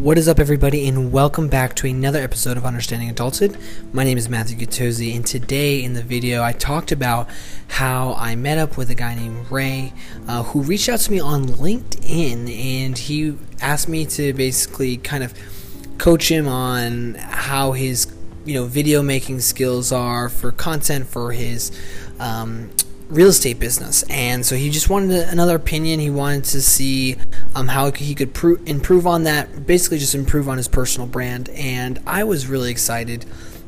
What is up, everybody, and welcome back to another episode of Understanding Adulthood. My name is Matthew Gutozzi, and today in the video, I talked about how I met up with a guy named Ray uh, who reached out to me on LinkedIn, and he asked me to basically kind of coach him on how his you know video making skills are for content for his um, real estate business, and so he just wanted another opinion. He wanted to see um, how he could pro- improve on that, basically just improve on his personal brand. And I was really excited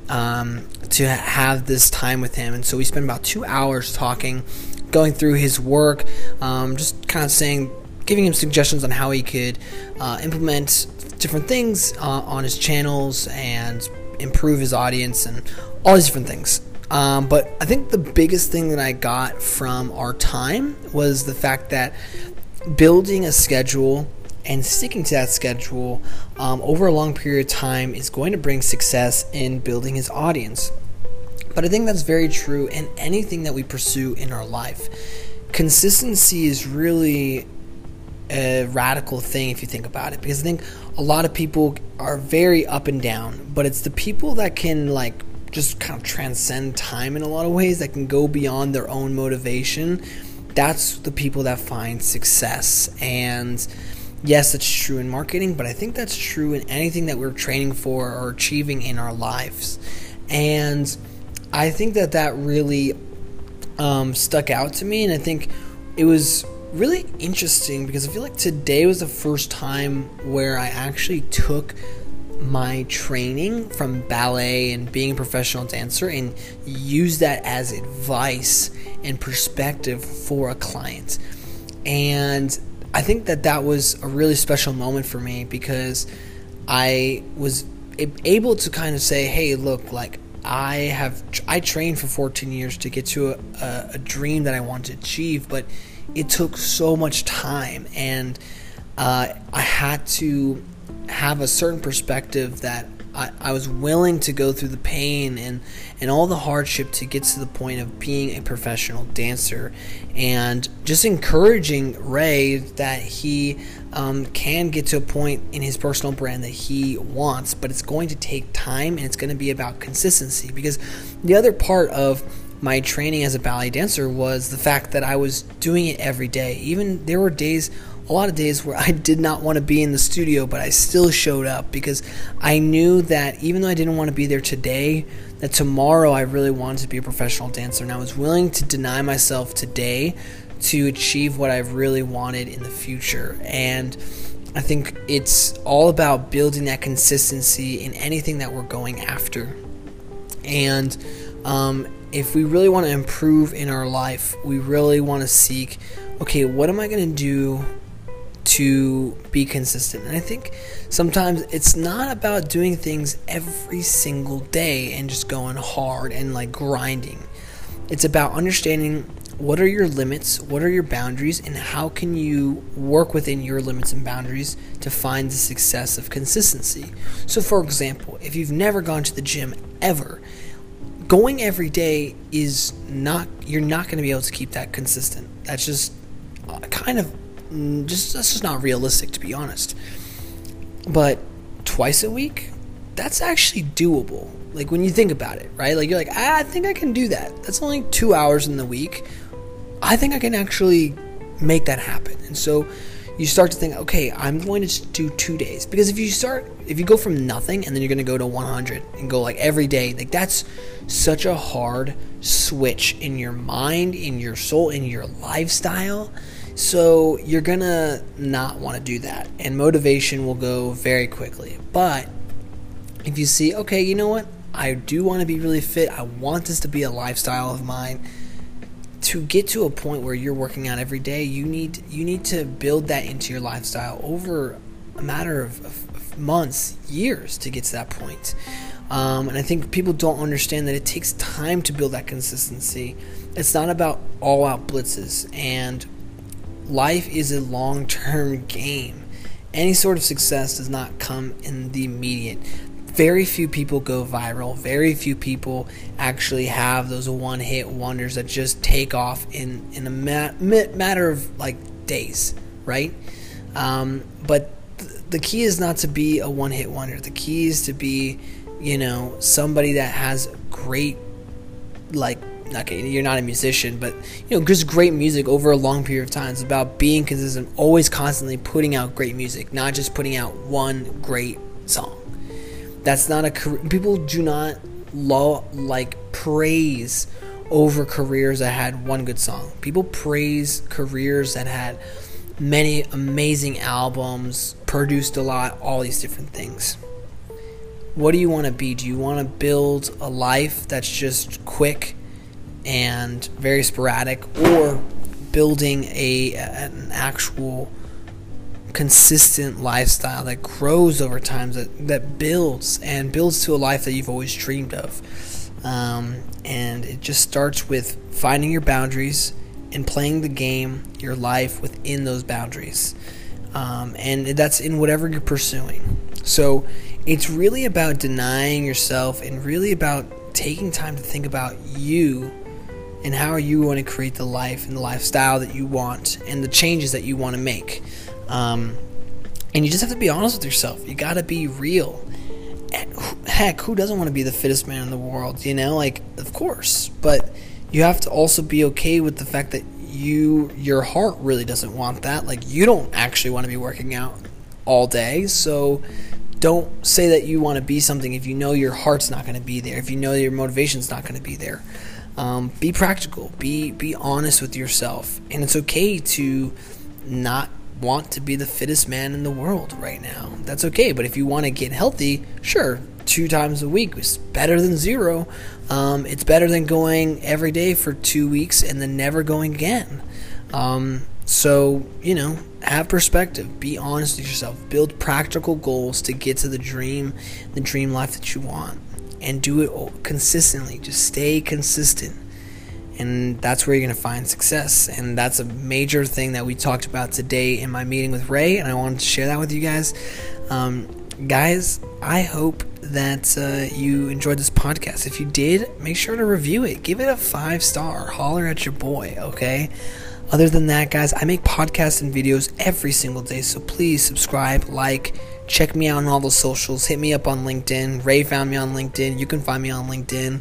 um, to have this time with him, and so we spent about two hours talking, going through his work, um, just kind of saying, giving him suggestions on how he could uh, implement different things uh, on his channels and improve his audience and all these different things. Um, but I think the biggest thing that I got from our time was the fact that building a schedule and sticking to that schedule um, over a long period of time is going to bring success in building his audience. But I think that's very true in anything that we pursue in our life. Consistency is really a radical thing if you think about it because I think a lot of people are very up and down, but it's the people that can like just kind of transcend time in a lot of ways that can go beyond their own motivation that's the people that find success. And yes it's true in marketing but i think that's true in anything that we're training for or achieving in our lives. And i think that that really um, stuck out to me and i think it was really interesting because i feel like today was the first time where i actually took my training from ballet and being a professional dancer and use that as advice and perspective for a client. And I think that that was a really special moment for me because I was able to kind of say, hey, look, like I have, I trained for 14 years to get to a, a, dream that I want to achieve, but it took so much time and uh, I had to have a certain perspective that I, I was willing to go through the pain and, and all the hardship to get to the point of being a professional dancer and just encouraging Ray that he um, can get to a point in his personal brand that he wants, but it's going to take time and it's going to be about consistency because the other part of my training as a ballet dancer was the fact that I was doing it every day. Even there were days a lot of days where I did not want to be in the studio, but I still showed up because I knew that even though I didn't want to be there today, that tomorrow I really wanted to be a professional dancer and I was willing to deny myself today to achieve what I really wanted in the future. And I think it's all about building that consistency in anything that we're going after. And um, if we really want to improve in our life, we really want to seek okay, what am I going to do to be consistent. And I think sometimes it's not about doing things every single day and just going hard and like grinding. It's about understanding what are your limits, what are your boundaries, and how can you work within your limits and boundaries to find the success of consistency. So, for example, if you've never gone to the gym ever, going every day is not, you're not going to be able to keep that consistent. That's just uh, kind of Mm, just that's just not realistic to be honest. But twice a week, that's actually doable. Like when you think about it, right? Like you're like, I think I can do that. That's only two hours in the week. I think I can actually make that happen. And so you start to think, okay, I'm going to do two days. Because if you start, if you go from nothing and then you're going to go to 100 and go like every day, like that's such a hard switch in your mind, in your soul, in your lifestyle so you're gonna not want to do that, and motivation will go very quickly. But if you see, okay, you know what? I do want to be really fit. I want this to be a lifestyle of mine. To get to a point where you're working out every day, you need you need to build that into your lifestyle over a matter of, of months, years to get to that point. Um, and I think people don't understand that it takes time to build that consistency. It's not about all out blitzes. And life is a long term game. Any sort of success does not come in the immediate. Very few people go viral. Very few people actually have those one hit wonders that just take off in, in a mat, matter of like days, right? Um, but th- the key is not to be a one hit wonder. The key is to be, you know, somebody that has great, like, okay, you're not a musician, but, you know, just great music over a long period of time. It's about being consistent, always constantly putting out great music, not just putting out one great song. That's not a career. people do not like praise over careers that had one good song. People praise careers that had many amazing albums, produced a lot, all these different things. What do you want to be? Do you want to build a life that's just quick and very sporadic or building a an actual consistent lifestyle that grows over time that that builds and builds to a life that you've always dreamed of um, and it just starts with finding your boundaries and playing the game, your life within those boundaries. Um, and that's in whatever you're pursuing. So it's really about denying yourself and really about taking time to think about you and how you want to create the life and the lifestyle that you want and the changes that you want to make. Um, and you just have to be honest with yourself. You got to be real heck, who doesn't want to be the fittest man in the world? You know, like of course, but you have to also be okay with the fact that you your heart really doesn't want that. Like you don't actually want to be working out all day, so don't say that you want to be something if you know your heart's not going to be there. If you know your motivation's not going to be there. Um, be practical. Be be honest with yourself, and it's okay to not want to be the fittest man in the world right now. That's okay. But if you want to get healthy, sure, two times a week is better than zero. Um, it's better than going every day for two weeks and then never going again. Um, so, you know, have perspective. Be honest with yourself. Build practical goals to get to the dream, the dream life that you want. And do it consistently. Just stay consistent and that's where you're going to find success. And that's a major thing that we talked about today in my meeting with Ray, and I wanted to share that with you guys. Um, guys, I hope that uh, you enjoyed this podcast. If you did, make sure to review it. Give it a five star. Holler at your boy, okay? Other than that, guys, I make podcasts and videos every single day, so please subscribe, like, check me out on all the socials. Hit me up on LinkedIn. Ray found me on LinkedIn. You can find me on LinkedIn.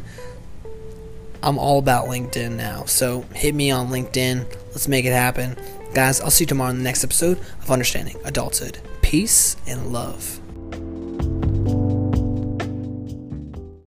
I'm all about LinkedIn now. So hit me on LinkedIn. Let's make it happen. Guys, I'll see you tomorrow in the next episode of Understanding Adulthood. Peace and love.